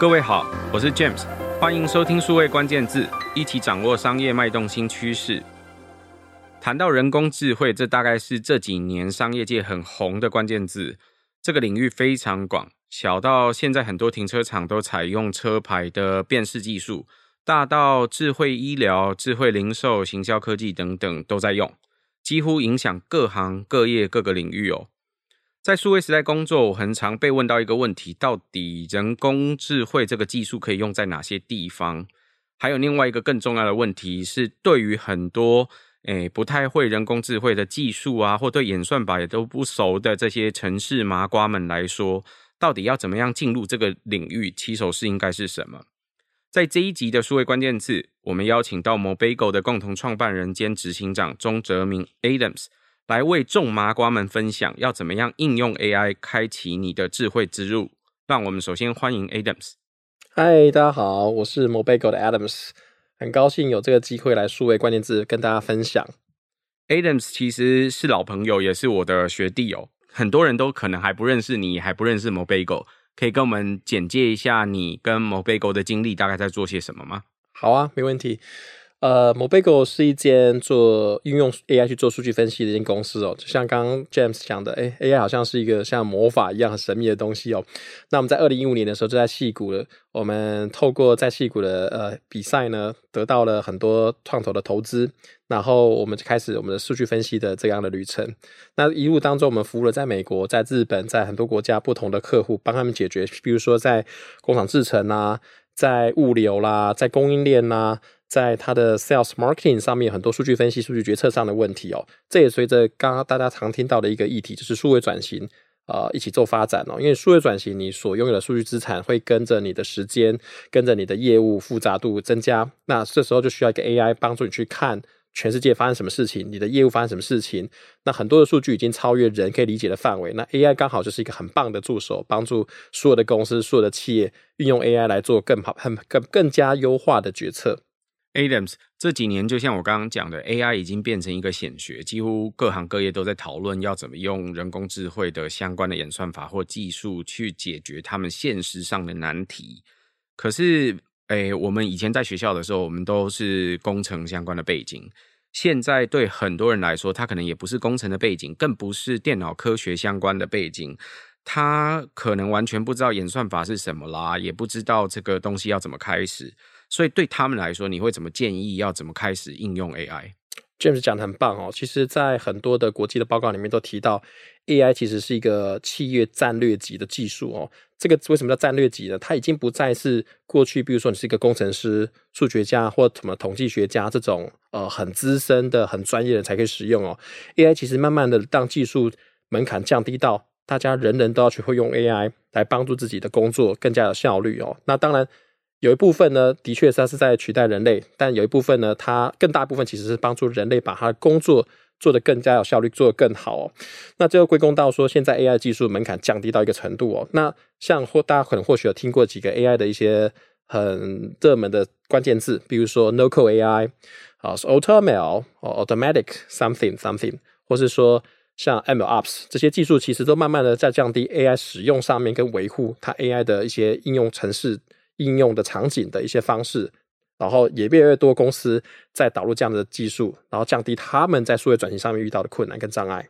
各位好，我是 James，欢迎收听数位关键字，一起掌握商业脉动新趋势。谈到人工智慧，这大概是这几年商业界很红的关键字。这个领域非常广，小到现在很多停车场都采用车牌的辨识技术，大到智慧医疗、智慧零售、行销科技等等都在用，几乎影响各行各业各个领域哦。在数位时代工作，我很常被问到一个问题：到底人工智慧这个技术可以用在哪些地方？还有另外一个更重要的问题是，对于很多诶不太会人工智慧的技术啊，或对演算法也都不熟的这些城市麻瓜们来说，到底要怎么样进入这个领域？起手式应该是什么？在这一集的数位关键字，我们邀请到 Mobago 的共同创办人兼执行长钟哲明 Adams。来为众麻瓜们分享要怎么样应用 AI 开启你的智慧之路。让我们首先欢迎 Adams。嗨，大家好，我是 Mobego 的 Adams，很高兴有这个机会来数位关键字跟大家分享。Adams 其实是老朋友，也是我的学弟哦。很多人都可能还不认识你，还不认识 Mobego，可以跟我们简介一下你跟 Mobego 的经历，大概在做些什么吗？好啊，没问题。呃，Mobego 是一间做应用 AI 去做数据分析的一间公司哦，就像刚刚 James 讲的，哎，AI 好像是一个像魔法一样很神秘的东西哦。那我们在二零一五年的时候就在戏谷了，我们透过在戏谷的呃比赛呢，得到了很多创投的投资，然后我们就开始我们的数据分析的这样的旅程。那一路当中，我们服务了在美国、在日本、在很多国家不同的客户，帮他们解决，比如说在工厂制程啊，在物流啦，在供应链呐。在它的 sales marketing 上面很多数据分析、数据决策上的问题哦，这也随着刚刚大家常听到的一个议题，就是数位转型，呃，一起做发展哦。因为数位转型，你所拥有的数据资产会跟着你的时间，跟着你的业务复杂度增加，那这时候就需要一个 AI 帮助你去看全世界发生什么事情，你的业务发生什么事情。那很多的数据已经超越人可以理解的范围，那 AI 刚好就是一个很棒的助手，帮助所有的公司、所有的企业运用 AI 来做更好、很更更加优化的决策。Adams 这几年，就像我刚刚讲的，AI 已经变成一个显学，几乎各行各业都在讨论要怎么用人工智慧的相关的演算法或技术去解决他们现实上的难题。可是，诶，我们以前在学校的时候，我们都是工程相关的背景。现在对很多人来说，他可能也不是工程的背景，更不是电脑科学相关的背景，他可能完全不知道演算法是什么啦，也不知道这个东西要怎么开始。所以对他们来说，你会怎么建议要怎么开始应用 AI？James 讲得很棒哦。其实，在很多的国际的报告里面都提到，AI 其实是一个企业战略级的技术哦。这个为什么叫战略级呢？它已经不再是过去，比如说你是一个工程师、数学家或什么统计学家这种呃很资深的、很专业的才可以使用哦。AI 其实慢慢的让技术门槛降低到大家人人都要去会用 AI 来帮助自己的工作更加有效率哦。那当然。有一部分呢，的确它是在取代人类，但有一部分呢，它更大部分其实是帮助人类把它的工作做得更加有效率，做得更好哦。那最后归功到说，现在 AI 技术门槛降低到一个程度哦。那像或大家可能或许有听过几个 AI 的一些很热门的关键字，比如说 n o c o AI 啊，AutoML 或 Automatic something something，或是说像 MLOps 这些技术，其实都慢慢的在降低 AI 使用上面跟维护它 AI 的一些应用程式。应用的场景的一些方式，然后也越来越多公司在导入这样的技术，然后降低他们在数位转型上面遇到的困难跟障碍。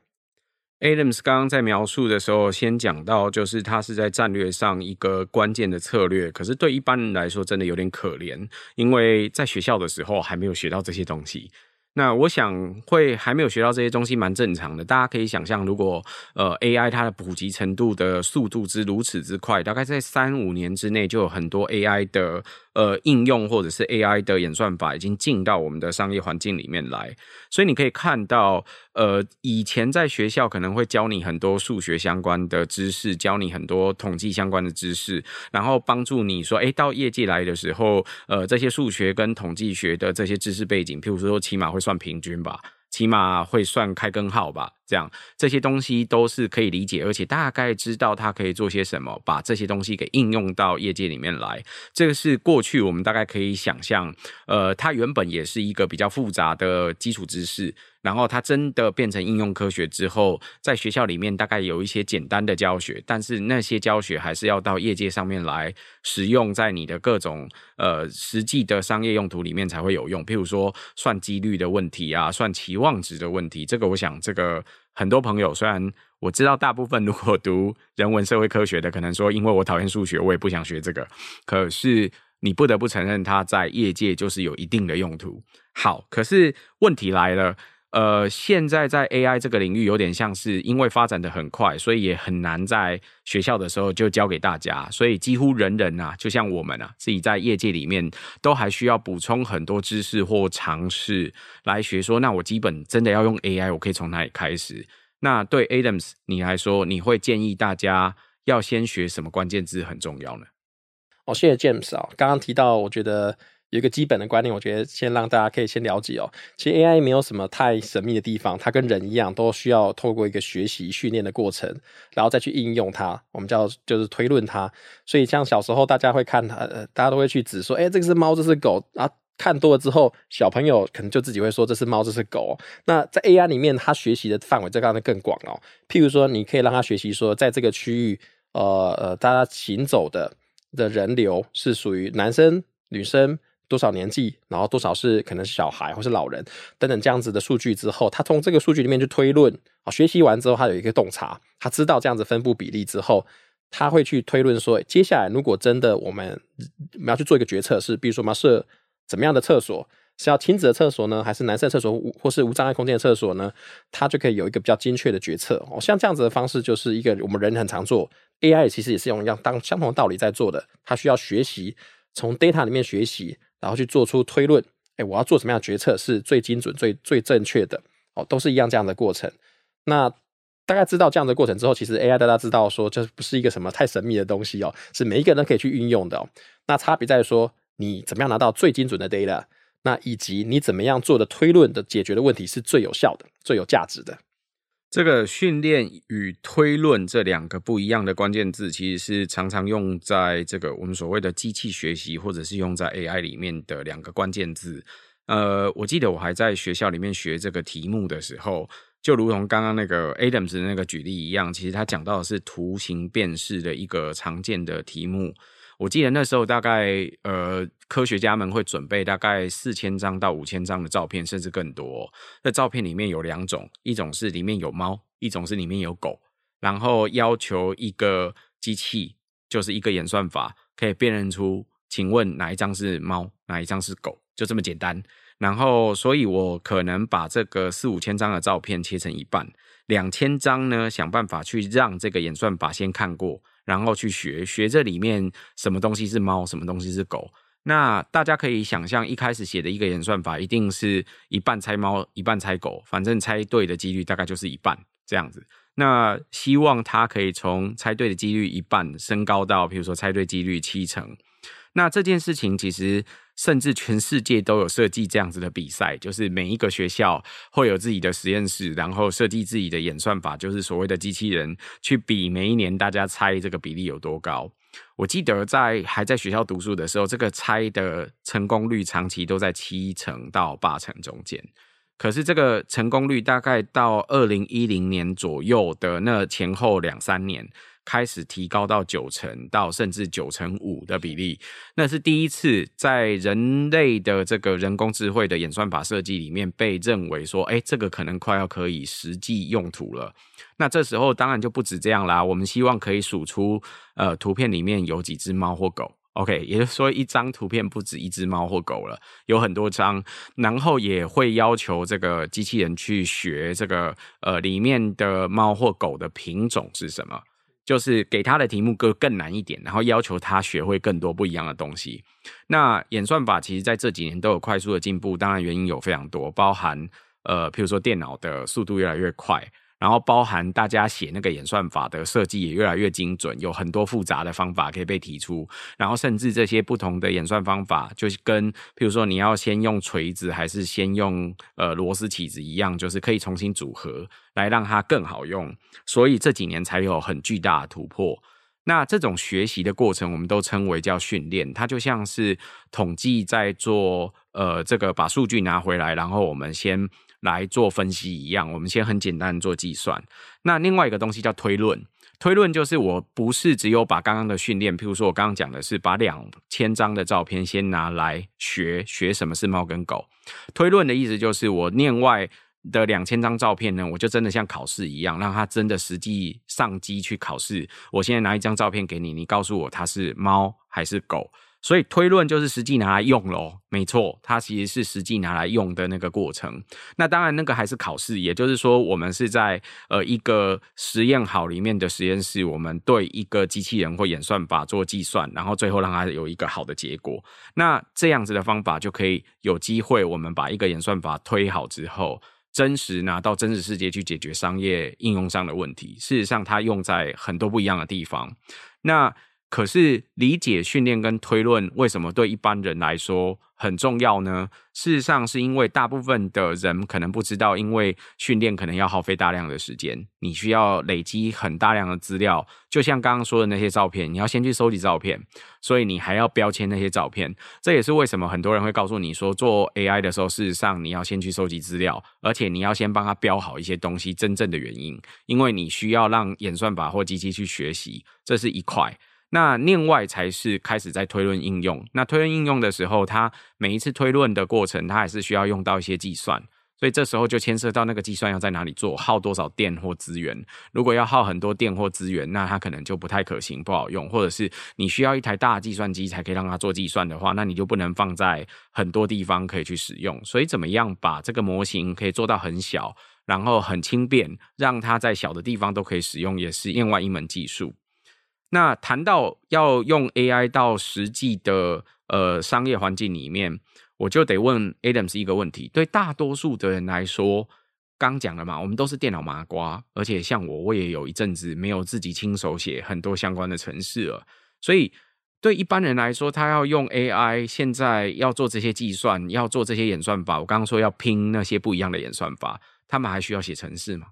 Adams 刚刚在描述的时候，先讲到就是它是在战略上一个关键的策略，可是对一般人来说真的有点可怜，因为在学校的时候还没有学到这些东西。那我想会还没有学到这些东西蛮正常的，大家可以想象，如果呃 AI 它的普及程度的速度之如此之快，大概在三五年之内就有很多 AI 的。呃，应用或者是 AI 的演算法已经进到我们的商业环境里面来，所以你可以看到，呃，以前在学校可能会教你很多数学相关的知识，教你很多统计相关的知识，然后帮助你说，诶，到业界来的时候，呃，这些数学跟统计学的这些知识背景，譬如说，起码会算平均吧，起码会算开根号吧。这样这些东西都是可以理解，而且大概知道它可以做些什么，把这些东西给应用到业界里面来。这个是过去我们大概可以想象，呃，它原本也是一个比较复杂的基础知识。然后它真的变成应用科学之后，在学校里面大概有一些简单的教学，但是那些教学还是要到业界上面来使用，在你的各种呃实际的商业用途里面才会有用。譬如说算几率的问题啊，算期望值的问题，这个我想这个很多朋友虽然我知道大部分如果读人文社会科学的，可能说因为我讨厌数学，我也不想学这个，可是你不得不承认它在业界就是有一定的用途。好，可是问题来了。呃，现在在 AI 这个领域，有点像是因为发展得很快，所以也很难在学校的时候就教给大家，所以几乎人人啊，就像我们啊，自己在业界里面都还需要补充很多知识或尝试来学。说，那我基本真的要用 AI，我可以从哪里开始？那对 Adams 你来说，你会建议大家要先学什么关键字很重要呢？哦，谢谢 James 啊，刚刚提到，我觉得。有一个基本的观念，我觉得先让大家可以先了解哦。其实 AI 没有什么太神秘的地方，它跟人一样，都需要透过一个学习训练的过程，然后再去应用它。我们叫就是推论它。所以像小时候大家会看它，大家都会去指说，哎，这个是猫，这是狗啊。看多了之后，小朋友可能就自己会说这是猫，这是狗。那在 AI 里面，它学习的范围这样的更广哦。譬如说，你可以让它学习说，在这个区域，呃呃，大家行走的的人流是属于男生、女生。多少年纪，然后多少是可能是小孩或是老人等等这样子的数据之后，他从这个数据里面去推论啊，学习完之后，他有一个洞察，他知道这样子分布比例之后，他会去推论说，接下来如果真的我们我们要去做一个决策，是比如说我们要设怎么样的厕所，是要亲子的厕所呢，还是男生厕所或是无障碍空间的厕所呢？他就可以有一个比较精确的决策哦。像这样子的方式，就是一个我们人很常做，AI 其实也是用一样当相同的道理在做的，它需要学习从 data 里面学习。然后去做出推论，哎，我要做什么样的决策是最精准、最最正确的？哦，都是一样这样的过程。那大概知道这样的过程之后，其实 AI 大家知道说，这不是一个什么太神秘的东西哦，是每一个人都可以去运用的哦。那差别在于说，你怎么样拿到最精准的 data，那以及你怎么样做的推论的解决的问题是最有效的、最有价值的。这个训练与推论这两个不一样的关键字，其实是常常用在这个我们所谓的机器学习，或者是用在 AI 里面的两个关键字。呃，我记得我还在学校里面学这个题目的时候，就如同刚刚那个 Adams 那个举例一样，其实他讲到的是图形辨识的一个常见的题目。我记得那时候大概呃，科学家们会准备大概四千张到五千张的照片，甚至更多。那照片里面有两种，一种是里面有猫，一种是里面有狗。然后要求一个机器，就是一个演算法，可以辨认出，请问哪一张是猫，哪一张是狗，就这么简单。然后，所以我可能把这个四五千张的照片切成一半，两千张呢，想办法去让这个演算法先看过。然后去学学这里面什么东西是猫，什么东西是狗。那大家可以想象，一开始写的一个演算法，一定是一半猜猫，一半猜狗，反正猜对的几率大概就是一半这样子。那希望它可以从猜对的几率一半升高到，比如说猜对几率七成。那这件事情其实。甚至全世界都有设计这样子的比赛，就是每一个学校会有自己的实验室，然后设计自己的演算法，就是所谓的机器人，去比每一年大家猜这个比例有多高。我记得在还在学校读书的时候，这个猜的成功率长期都在七成到八成中间。可是这个成功率大概到二零一零年左右的那前后两三年。开始提高到九成到甚至九成五的比例，那是第一次在人类的这个人工智慧的演算法设计里面被认为说，哎，这个可能快要可以实际用途了。那这时候当然就不止这样啦，我们希望可以数出呃图片里面有几只猫或狗，OK，也就是说一张图片不止一只猫或狗了，有很多张，然后也会要求这个机器人去学这个呃里面的猫或狗的品种是什么。就是给他的题目更更难一点，然后要求他学会更多不一样的东西。那演算法其实在这几年都有快速的进步，当然原因有非常多，包含呃，譬如说电脑的速度越来越快，然后包含大家写那个演算法的设计也越来越精准，有很多复杂的方法可以被提出，然后甚至这些不同的演算方法，就是跟譬如说你要先用锤子还是先用呃螺丝起子一样，就是可以重新组合来让它更好用，所以这几年才有很巨大的突破。那这种学习的过程，我们都称为叫训练，它就像是统计在做呃这个把数据拿回来，然后我们先。来做分析一样，我们先很简单做计算。那另外一个东西叫推论，推论就是我不是只有把刚刚的训练，譬如说我刚刚讲的是把两千张的照片先拿来学学什么是猫跟狗。推论的意思就是我念外的两千张照片呢，我就真的像考试一样，让它真的实际上机去考试。我现在拿一张照片给你，你告诉我它是猫还是狗。所以推论就是实际拿来用咯，没错，它其实是实际拿来用的那个过程。那当然，那个还是考试，也就是说，我们是在呃一个实验好里面的实验室，我们对一个机器人或演算法做计算，然后最后让它有一个好的结果。那这样子的方法就可以有机会，我们把一个演算法推好之后，真实拿到真实世界去解决商业应用上的问题。事实上，它用在很多不一样的地方。那可是理解训练跟推论为什么对一般人来说很重要呢？事实上是因为大部分的人可能不知道，因为训练可能要耗费大量的时间，你需要累积很大量的资料，就像刚刚说的那些照片，你要先去收集照片，所以你还要标签那些照片。这也是为什么很多人会告诉你说，做 AI 的时候，事实上你要先去收集资料，而且你要先帮他标好一些东西，真正的原因，因为你需要让演算法或机器去学习，这是一块。那另外才是开始在推论应用。那推论应用的时候，它每一次推论的过程，它还是需要用到一些计算，所以这时候就牵涉到那个计算要在哪里做，耗多少电或资源。如果要耗很多电或资源，那它可能就不太可行，不好用。或者是你需要一台大计算机才可以让它做计算的话，那你就不能放在很多地方可以去使用。所以怎么样把这个模型可以做到很小，然后很轻便，让它在小的地方都可以使用，也是另外一门技术。那谈到要用 AI 到实际的呃商业环境里面，我就得问 Adams 一个问题：对大多数的人来说，刚讲了嘛，我们都是电脑麻瓜，而且像我，我也有一阵子没有自己亲手写很多相关的程式了。所以对一般人来说，他要用 AI，现在要做这些计算，要做这些演算法。我刚刚说要拼那些不一样的演算法，他们还需要写程式吗？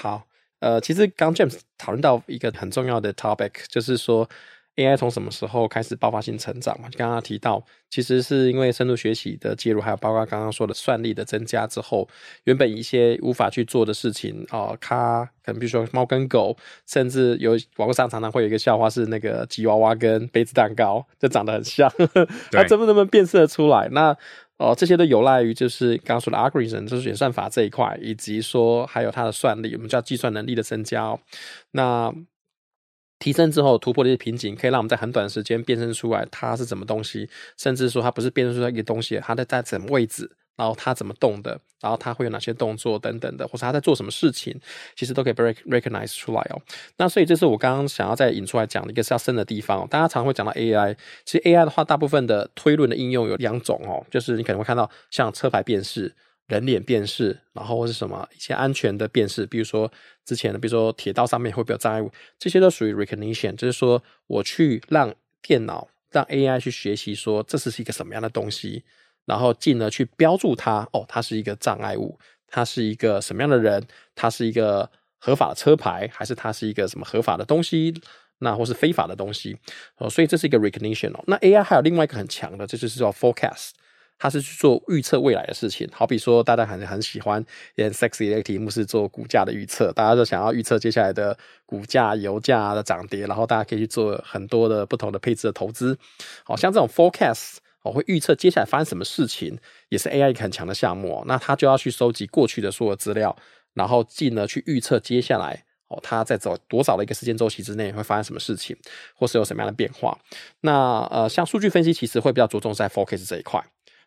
好。呃，其实刚 James 讨论到一个很重要的 topic，就是说 AI 从什么时候开始爆发性成长嘛？刚刚提到，其实是因为深度学习的介入，还有包括刚刚说的算力的增加之后，原本一些无法去做的事情啊，它可能比如说猫跟狗，甚至有网络上常常会有一个笑话，是那个吉娃娃跟杯子蛋糕，就长得很像，它怎么能不能辨识出来？那哦，这些都有赖于就是刚刚说的 algorithm，就是演算法这一块，以及说还有它的算力，我们叫计算能力的增加哦。那提升之后突破这些瓶颈，可以让我们在很短时间辨认出来它是什么东西，甚至说它不是辨认出来一个东西，它在在什么位置。然后它怎么动的，然后它会有哪些动作等等的，或者它在做什么事情，其实都可以被 recognize 出来哦。那所以这是我刚刚想要再引出来讲的一个是要深的地方。大家常常会讲到 AI，其实 AI 的话，大部分的推论的应用有两种哦，就是你可能会看到像车牌辨识、人脸辨识，然后或是什么一些安全的辨识，比如说之前的，比如说铁道上面会不会有障碍物，这些都属于 recognition，就是说我去让电脑让 AI 去学习说这是一个什么样的东西。然后进而去标注它，哦，它是一个障碍物，它是一个什么样的人，它是一个合法的车牌，还是它是一个什么合法的东西，那或是非法的东西，哦，所以这是一个 recognition 哦。那 AI 还有另外一个很强的，这就是叫 forecast，它是去做预测未来的事情。好比说，大家很很喜欢也很 sexy 的一个题目是做股价的预测，大家都想要预测接下来的股价、油价的涨跌，然后大家可以去做很多的不同的配置的投资，好像这种 forecast。我会预测接下来发生什么事情，也是 AI 很强的项目。那他就要去收集过去的所有资料，然后进而去预测接下来哦，他在走多少的一个时间周期之内会发生什么事情，或是有什么样的变化。那呃，像数据分析其实会比较着重在 forecast 这一块，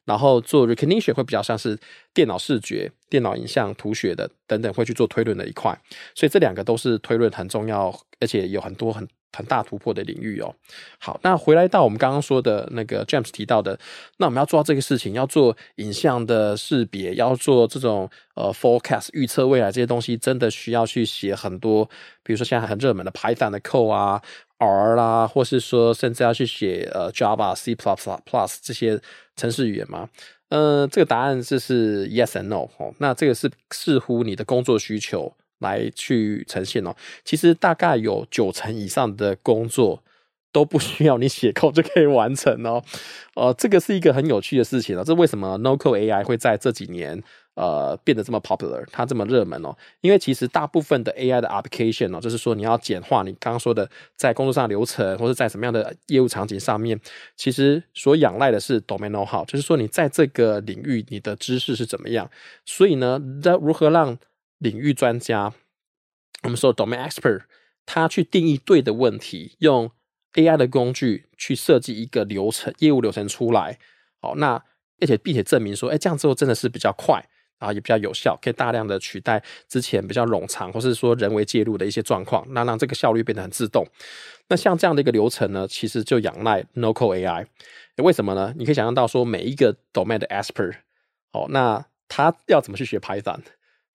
然后做 recognition 会比较像是电脑视觉、电脑影像、图学的等等会去做推论的一块。所以这两个都是推论很重要，而且有很多很很大突破的领域哦。好，那回来到我们刚刚说的那个 James 提到的，那我们要做到这个事情，要做影像的识别，要做这种呃 forecast 预测未来这些东西，真的需要去写很多，比如说现在很热门的 Python 的 code 啊，R 啦，或是说甚至要去写呃 Java、C++ Plus 这些程式语言吗？呃，这个答案就是 Yes and No 哦。那这个是视乎你的工作需求。来去呈现哦，其实大概有九成以上的工作都不需要你写 扣就可以完成哦。呃，这个是一个很有趣的事情哦。这为什么 No Code AI 会在这几年呃变得这么 popular，它这么热门哦？因为其实大部分的 AI 的 application 哦，就是说你要简化你刚刚说的在工作上流程，或者在什么样的业务场景上面，其实所仰赖的是 domain know-how，就是说你在这个领域你的知识是怎么样。所以呢，那如何让领域专家，我们说 domain expert，他去定义对的问题，用 AI 的工具去设计一个流程、业务流程出来。好，那而且并且证明说，哎，这样之后真的是比较快，然后也比较有效，可以大量的取代之前比较冗长或是说人为介入的一些状况，那让这个效率变得很自动。那像这样的一个流程呢，其实就仰赖 no code AI。为什么呢？你可以想象到说，每一个 domain 的 expert，好，那他要怎么去学 Python？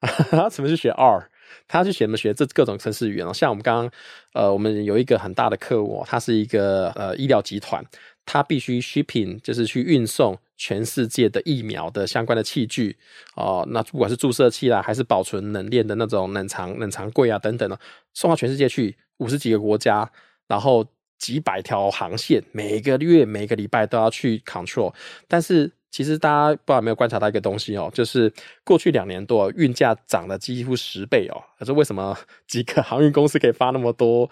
他怎么去学 R？他去学什么学这各种程式语言哦？像我们刚刚，呃，我们有一个很大的客户，他是一个呃医疗集团，他必须 shipping 就是去运送全世界的疫苗的相关的器具哦。那不管是注射器啦，还是保存冷链的那种冷藏冷藏柜啊等等的，送到全世界去五十几个国家，然后几百条航线，每个月每个礼拜都要去 control，但是。其实大家不知道有没有观察到一个东西哦，就是过去两年多运价涨了几乎十倍哦。可是为什么几个航运公司可以发那么多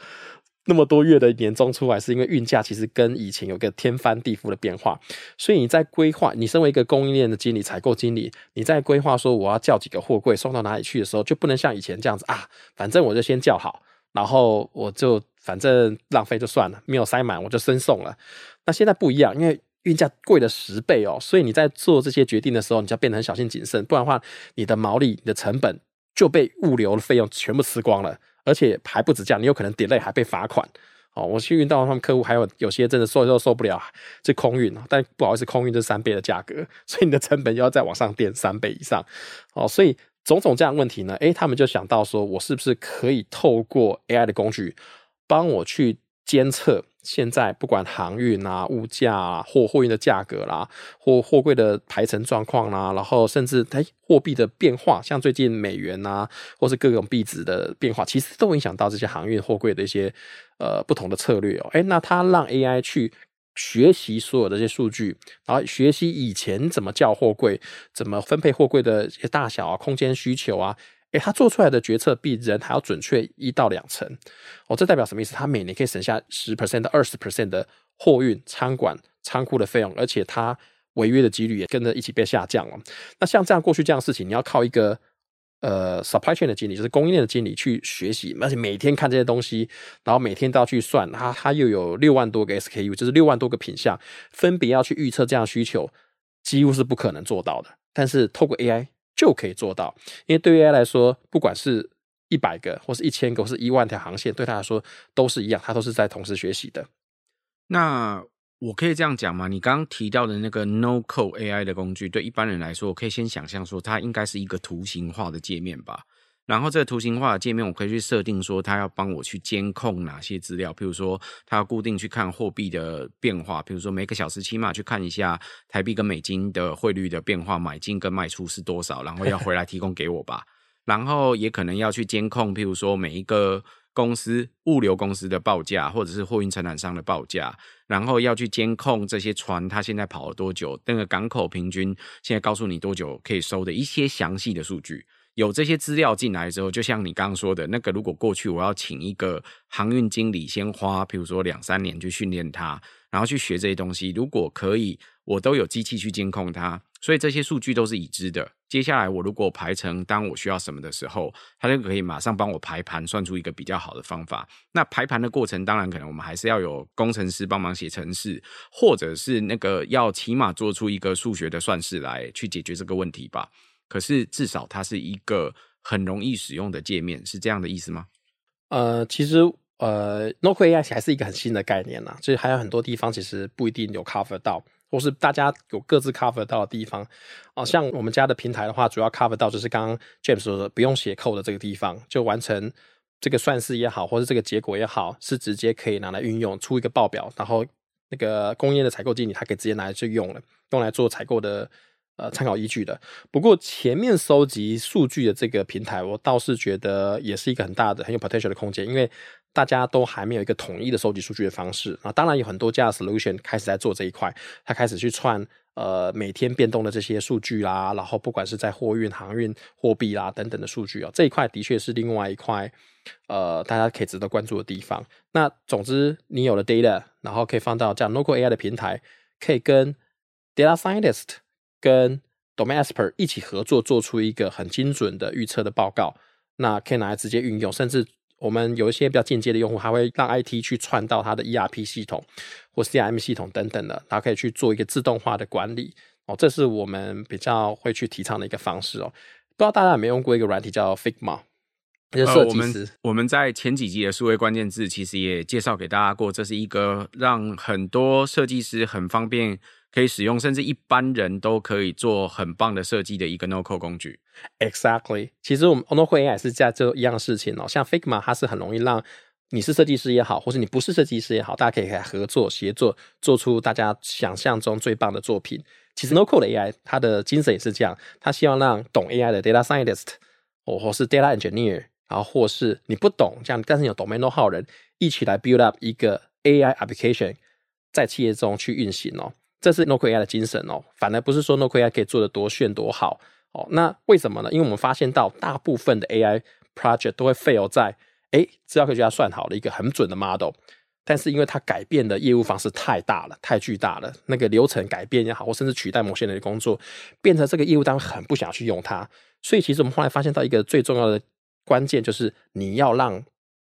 那么多月的年终出来？是因为运价其实跟以前有个天翻地覆的变化。所以你在规划，你身为一个供应链的经理、采购经理，你在规划说我要叫几个货柜送到哪里去的时候，就不能像以前这样子啊，反正我就先叫好，然后我就反正浪费就算了，没有塞满我就先送了。那现在不一样，因为运价贵了十倍哦，所以你在做这些决定的时候，你就要变得很小心谨慎，不然的话，你的毛利、你的成本就被物流的费用全部吃光了，而且还不止这样，你有可能 delay 还被罚款。哦，我去运到他们客户，还有有些真的受受受不了，这空运，但不好意思，空运这三倍的价格，所以你的成本又要再往上垫三倍以上。哦，所以种种这样的问题呢，诶，他们就想到说，我是不是可以透过 AI 的工具，帮我去监测。现在不管航运啊、物价啊、货货运的价格啦，或货柜的排程状况啦，然后甚至哎货币的变化，像最近美元啊，或是各种币值的变化，其实都影响到这些航运货柜的一些呃不同的策略哦。哎，那它让 AI 去学习所有的这些数据，然后学习以前怎么叫货柜，怎么分配货柜的一些大小啊、空间需求啊。诶，他做出来的决策比人还要准确一到两成哦，这代表什么意思？他每年可以省下十 percent 到二十 percent 的货运、仓管、仓库的费用，而且他违约的几率也跟着一起被下降了。那像这样过去这样的事情，你要靠一个呃 supply chain 的经理，就是供应链的经理去学习，而且每天看这些东西，然后每天都要去算，他他又有六万多个 SKU，就是六万多个品项，分别要去预测这样需求，几乎是不可能做到的。但是透过 AI。就可以做到，因为对于 AI 来说，不管是一百个，或是一千个，或是一万条航线，对他来说都是一样，他都是在同时学习的。那我可以这样讲吗？你刚刚提到的那个 No Code AI 的工具，对一般人来说，我可以先想象说，它应该是一个图形化的界面吧。然后这个图形化的界面，我可以去设定说，它要帮我去监控哪些资料，譬如说，它要固定去看货币的变化，譬如说每个小时起码去看一下台币跟美金的汇率的变化，买进跟卖出是多少，然后要回来提供给我吧。然后也可能要去监控，譬如说每一个公司物流公司的报价，或者是货运承揽商的报价，然后要去监控这些船它现在跑了多久，那个港口平均现在告诉你多久可以收的一些详细的数据。有这些资料进来之后，就像你刚刚说的那个，如果过去我要请一个航运经理先花，比如说两三年去训练他，然后去学这些东西，如果可以，我都有机器去监控它，所以这些数据都是已知的。接下来我如果排程，当我需要什么的时候，它就可以马上帮我排盘，算出一个比较好的方法。那排盘的过程，当然可能我们还是要有工程师帮忙写程式，或者是那个要起码做出一个数学的算式来去解决这个问题吧。可是至少它是一个很容易使用的界面，是这样的意思吗？呃，其实呃，NOC AI 还是一个很新的概念呐，所以还有很多地方其实不一定有 cover 到，或是大家有各自 cover 到的地方。哦，像我们家的平台的话，主要 cover 到就是刚刚 James 说的，不用写 co 的这个地方，就完成这个算式也好，或是这个结果也好，是直接可以拿来运用出一个报表，然后那个工业的采购经理他可以直接拿来去用了，用来做采购的。呃，参考依据的。不过前面收集数据的这个平台，我倒是觉得也是一个很大的、很有 potential 的空间，因为大家都还没有一个统一的收集数据的方式啊。当然有很多家的 solution 开始在做这一块，它开始去串呃每天变动的这些数据啦，然后不管是在货运、航运、货币啦等等的数据啊，这一块的确是另外一块呃大家可以值得关注的地方。那总之，你有了 data，然后可以放到这样 local AI 的平台，可以跟 data scientist。跟 Domain Expert 一起合作，做出一个很精准的预测的报告，那可以拿来直接运用。甚至我们有一些比较间接的用户，还会让 IT 去串到它的 ERP 系统或 CRM 系统等等的，然后可以去做一个自动化的管理。哦，这是我们比较会去提倡的一个方式哦。不知道大家有没有用过一个软体叫 Figma？呃，我们我们在前几集的数位关键字其实也介绍给大家过，这是一个让很多设计师很方便。可以使用，甚至一般人都可以做很棒的设计的一个 NoCo 工具。Exactly，其实我们 No-Code AI 是在做一样事情哦。像 Figma，它是很容易让你是设计师也好，或是你不是设计师也好，大家可以合作协作，做出大家想象中最棒的作品。其实 No-Code AI 它的精神也是这样，它希望让懂 AI 的 Data Scientist，或或是 Data Engineer，然后或是你不懂这样，但是有 Domain Know-how 人一起来 build up 一个 AI application，在企业中去运行哦。这是 No-Code AI 的精神哦，反而不是说 No-Code AI 可以做得多炫多好哦。那为什么呢？因为我们发现到大部分的 AI project 都会 fail 在，哎，资料科学家算好了一个很准的 model，但是因为它改变的业务方式太大了，太巨大了，那个流程改变也好，或甚至取代某些人的工作，变成这个业务单位很不想去用它。所以其实我们后来发现到一个最重要的关键，就是你要让。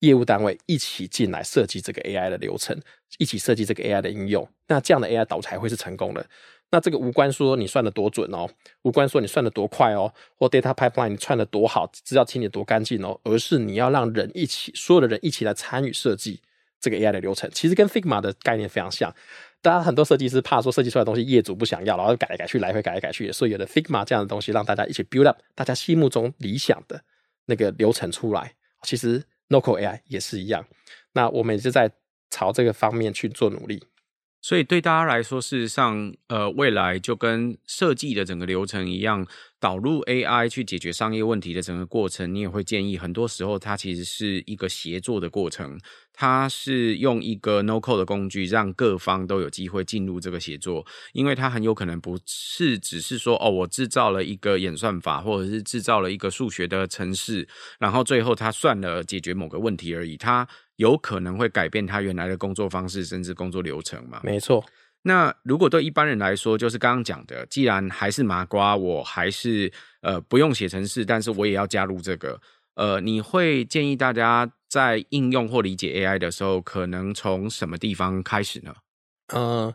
业务单位一起进来设计这个 AI 的流程，一起设计这个 AI 的应用，那这样的 AI 导才会是成功的。那这个无关说你算得多准哦，无关说你算得多快哦，或 data pipeline 你串得多好，资料清理多干净哦，而是你要让人一起，所有的人一起来参与设计这个 AI 的流程。其实跟 Figma 的概念非常像。大家很多设计师怕说设计出来的东西业主不想要，然后改来改去，来回改来改去，所以有了 Figma 这样的东西让大家一起 build up 大家心目中理想的那个流程出来。其实。Local AI 也是一样，那我们也是在朝这个方面去做努力。所以对大家来说，事实上，呃，未来就跟设计的整个流程一样，导入 AI 去解决商业问题的整个过程，你也会建议，很多时候它其实是一个协作的过程，它是用一个 No-Code 的工具，让各方都有机会进入这个协作，因为它很有可能不是只是说，哦，我制造了一个演算法，或者是制造了一个数学的程式，然后最后它算了解决某个问题而已，它。有可能会改变他原来的工作方式，甚至工作流程嘛？没错。那如果对一般人来说，就是刚刚讲的，既然还是麻瓜，我还是呃不用写程式，但是我也要加入这个。呃，你会建议大家在应用或理解 AI 的时候，可能从什么地方开始呢？嗯、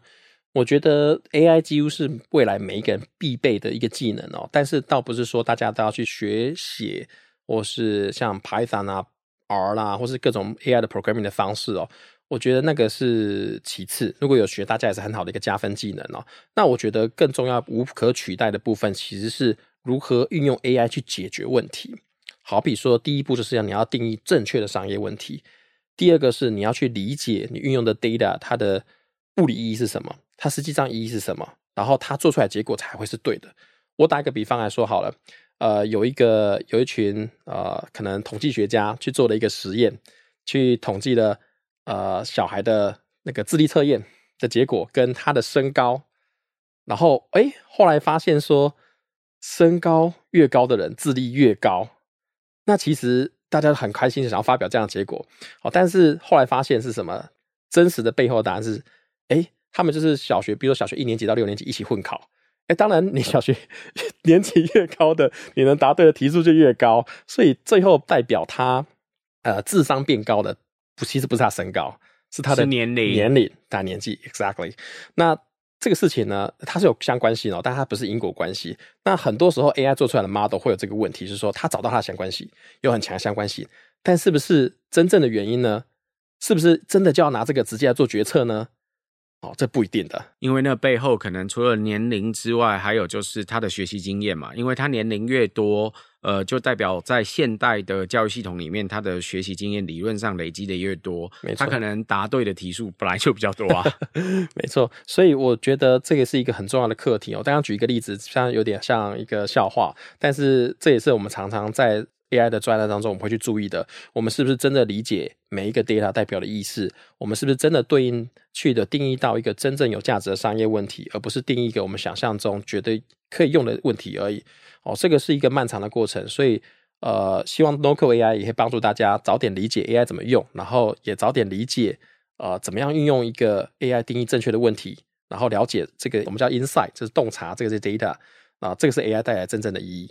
我觉得 AI 几乎是未来每一个人必备的一个技能哦。但是倒不是说大家都要去学写，或是像 Python 啊。R 啦，或是各种 AI 的 programming 的方式哦，我觉得那个是其次。如果有学，大家也是很好的一个加分技能哦。那我觉得更重要、无可取代的部分，其实是如何运用 AI 去解决问题。好比说，第一步就是要你要定义正确的商业问题；第二个是你要去理解你运用的 data 它的物理意义是什么，它实际上意义是什么，然后它做出来结果才会是对的。我打一个比方来说好了。呃，有一个有一群呃，可能统计学家去做了一个实验，去统计了呃小孩的那个智力测验的结果跟他的身高，然后哎，后来发现说，身高越高的人智力越高。那其实大家都很开心，想要发表这样的结果。好，但是后来发现是什么？真实的背后的答案是，哎，他们就是小学，比如说小学一年级到六年级一起混考。哎，当然，你小学 年级越高的，你能答对的题数就越高，所以最后代表他呃智商变高的，不，其实不是他身高，是他的年龄、年龄、大年纪。Exactly。那这个事情呢，它是有相关性哦，但它不是因果关系。那很多时候 AI 做出来的 model 会有这个问题，是说它找到它的相关性，有很强的相关性，但是不是真正的原因呢？是不是真的就要拿这个直接来做决策呢？哦，这不一定的，因为那背后可能除了年龄之外，还有就是他的学习经验嘛。因为他年龄越多，呃，就代表在现代的教育系统里面，他的学习经验理论上累积的越多，没错，他可能答对的题数本来就比较多啊。没错，所以我觉得这个是一个很重要的课题。哦刚刚举一个例子，虽然有点像一个笑话，但是这也是我们常常在。AI 的专栏当中，我们会去注意的，我们是不是真的理解每一个 data 代表的意思？我们是不是真的对应去的定义到一个真正有价值的商业问题，而不是定义一个我们想象中觉得可以用的问题而已？哦，这个是一个漫长的过程，所以呃，希望 NoCo AI 也可以帮助大家早点理解 AI 怎么用，然后也早点理解呃怎么样运用一个 AI 定义正确的问题，然后了解这个我们叫 insight，就是洞察这个是 data 啊，这个是 AI 带来真正的意义。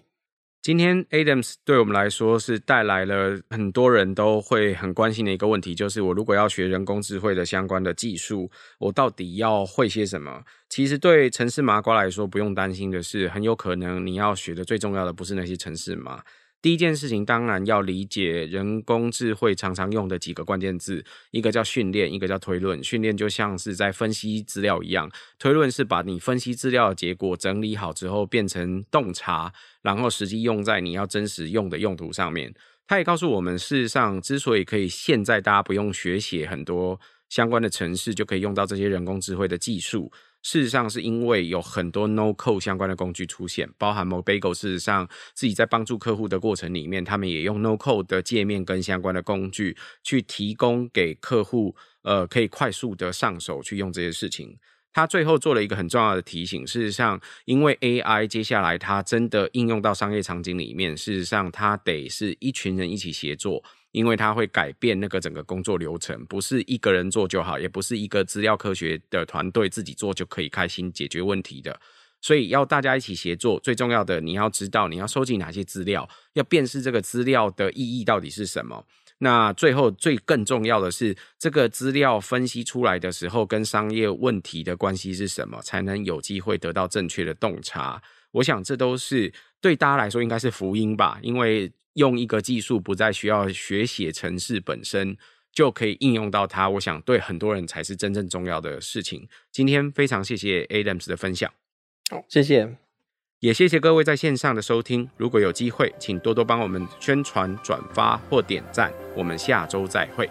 今天 Adams 对我们来说是带来了很多人都会很关心的一个问题，就是我如果要学人工智慧的相关的技术，我到底要会些什么？其实对城市麻瓜来说，不用担心的是，很有可能你要学的最重要的不是那些城市麻。第一件事情，当然要理解人工智慧常常用的几个关键字，一个叫训练，一个叫推论。训练就像是在分析资料一样，推论是把你分析资料的结果整理好之后变成洞察，然后实际用在你要真实用的用途上面。它也告诉我们，事实上之所以可以现在大家不用学写很多相关的程式，就可以用到这些人工智慧的技术。事实上，是因为有很多 No Code 相关的工具出现，包含 Mobago。事实上，自己在帮助客户的过程里面，他们也用 No Code 的界面跟相关的工具去提供给客户，呃，可以快速的上手去用这些事情。他最后做了一个很重要的提醒，事实上，因为 AI 接下来它真的应用到商业场景里面，事实上，它得是一群人一起协作。因为它会改变那个整个工作流程，不是一个人做就好，也不是一个资料科学的团队自己做就可以开心解决问题的。所以要大家一起协作，最重要的你要知道你要收集哪些资料，要辨识这个资料的意义到底是什么。那最后最更重要的是，这个资料分析出来的时候跟商业问题的关系是什么，才能有机会得到正确的洞察。我想这都是对大家来说应该是福音吧，因为。用一个技术不再需要学写程式本身就可以应用到它，我想对很多人才是真正重要的事情。今天非常谢谢 Adams 的分享，好，谢谢，也谢谢各位在线上的收听。如果有机会，请多多帮我们宣传、转发或点赞。我们下周再会。